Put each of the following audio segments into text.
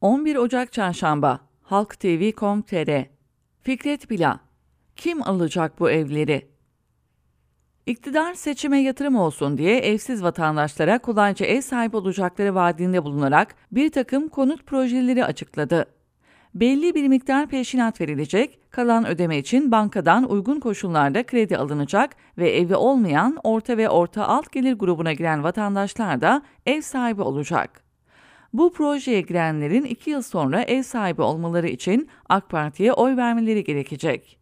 11 Ocak Çarşamba Halk TV.com.tr Fikret Bila Kim alacak bu evleri? İktidar seçime yatırım olsun diye evsiz vatandaşlara kolayca ev sahibi olacakları vaadinde bulunarak bir takım konut projeleri açıkladı. Belli bir miktar peşinat verilecek, kalan ödeme için bankadan uygun koşullarda kredi alınacak ve evi olmayan orta ve orta alt gelir grubuna giren vatandaşlar da ev sahibi olacak. Bu projeye girenlerin iki yıl sonra ev sahibi olmaları için AK Parti'ye oy vermeleri gerekecek.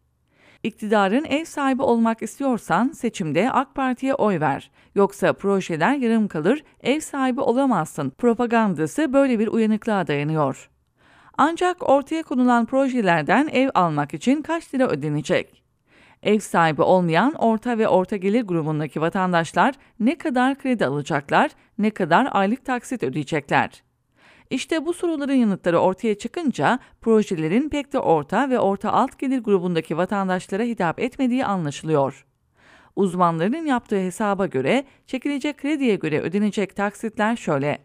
İktidarın ev sahibi olmak istiyorsan seçimde AK Parti'ye oy ver. Yoksa projeler yarım kalır, ev sahibi olamazsın. Propagandası böyle bir uyanıklığa dayanıyor. Ancak ortaya konulan projelerden ev almak için kaç lira ödenecek? Ev sahibi olmayan orta ve orta gelir grubundaki vatandaşlar ne kadar kredi alacaklar, ne kadar aylık taksit ödeyecekler? İşte bu soruların yanıtları ortaya çıkınca projelerin pek de orta ve orta alt gelir grubundaki vatandaşlara hitap etmediği anlaşılıyor. Uzmanların yaptığı hesaba göre çekilecek krediye göre ödenecek taksitler şöyle.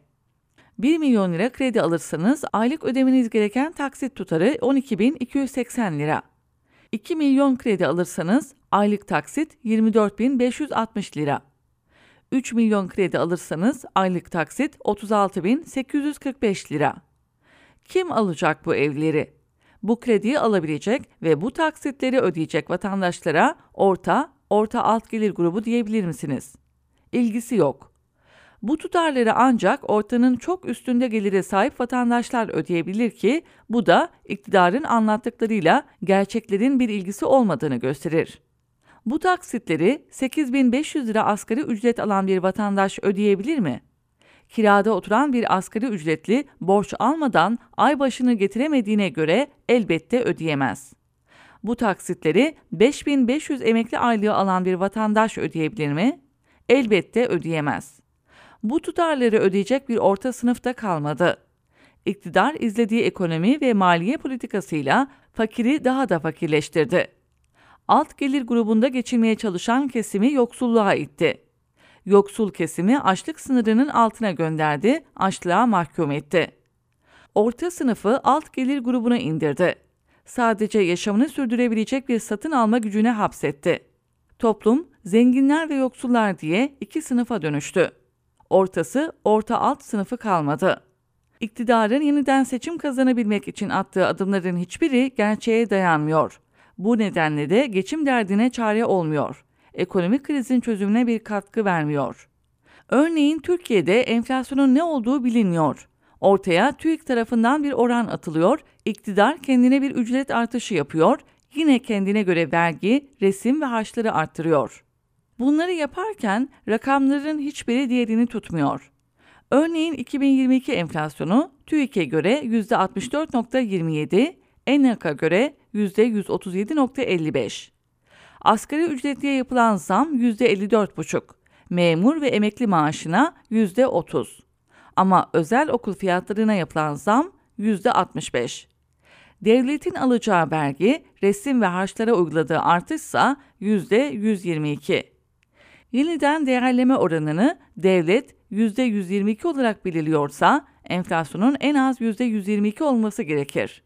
1 milyon lira kredi alırsanız aylık ödemeniz gereken taksit tutarı 12.280 lira. 2 milyon kredi alırsanız aylık taksit 24.560 lira. 3 milyon kredi alırsanız aylık taksit 36.845 lira. Kim alacak bu evleri? Bu krediyi alabilecek ve bu taksitleri ödeyecek vatandaşlara orta, orta alt gelir grubu diyebilir misiniz? İlgisi yok. Bu tutarları ancak ortanın çok üstünde gelire sahip vatandaşlar ödeyebilir ki bu da iktidarın anlattıklarıyla gerçeklerin bir ilgisi olmadığını gösterir. Bu taksitleri 8500 lira asgari ücret alan bir vatandaş ödeyebilir mi? Kirada oturan bir asgari ücretli borç almadan ay başını getiremediğine göre elbette ödeyemez. Bu taksitleri 5500 emekli aylığı alan bir vatandaş ödeyebilir mi? Elbette ödeyemez. Bu tutarları ödeyecek bir orta sınıfta kalmadı. İktidar izlediği ekonomi ve maliye politikasıyla fakiri daha da fakirleştirdi alt gelir grubunda geçinmeye çalışan kesimi yoksulluğa itti. Yoksul kesimi açlık sınırının altına gönderdi, açlığa mahkum etti. Orta sınıfı alt gelir grubuna indirdi. Sadece yaşamını sürdürebilecek bir satın alma gücüne hapsetti. Toplum zenginler ve yoksullar diye iki sınıfa dönüştü. Ortası orta alt sınıfı kalmadı. İktidarın yeniden seçim kazanabilmek için attığı adımların hiçbiri gerçeğe dayanmıyor. Bu nedenle de geçim derdine çare olmuyor. Ekonomik krizin çözümüne bir katkı vermiyor. Örneğin Türkiye'de enflasyonun ne olduğu bilinmiyor. Ortaya TÜİK tarafından bir oran atılıyor, iktidar kendine bir ücret artışı yapıyor, yine kendine göre vergi, resim ve harçları arttırıyor. Bunları yaparken rakamların hiçbiri diğerini tutmuyor. Örneğin 2022 enflasyonu TÜİK'e göre %64.27, ENAK'a göre %137.55. Asgari ücretliye yapılan zam %54,5. Memur ve emekli maaşına %30. Ama özel okul fiyatlarına yapılan zam %65. Devletin alacağı vergi, resim ve harçlara uyguladığı artışsa %122. Yeniden değerleme oranını devlet %122 olarak belirliyorsa enflasyonun en az %122 olması gerekir.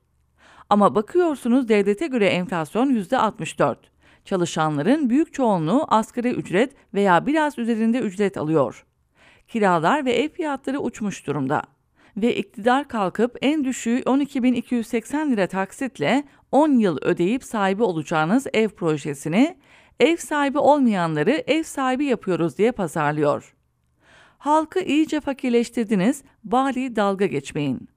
Ama bakıyorsunuz devlete göre enflasyon %64. Çalışanların büyük çoğunluğu asgari ücret veya biraz üzerinde ücret alıyor. Kiralar ve ev fiyatları uçmuş durumda. Ve iktidar kalkıp en düşüğü 12.280 lira taksitle 10 yıl ödeyip sahibi olacağınız ev projesini ev sahibi olmayanları ev sahibi yapıyoruz diye pazarlıyor. Halkı iyice fakirleştirdiniz, bari dalga geçmeyin.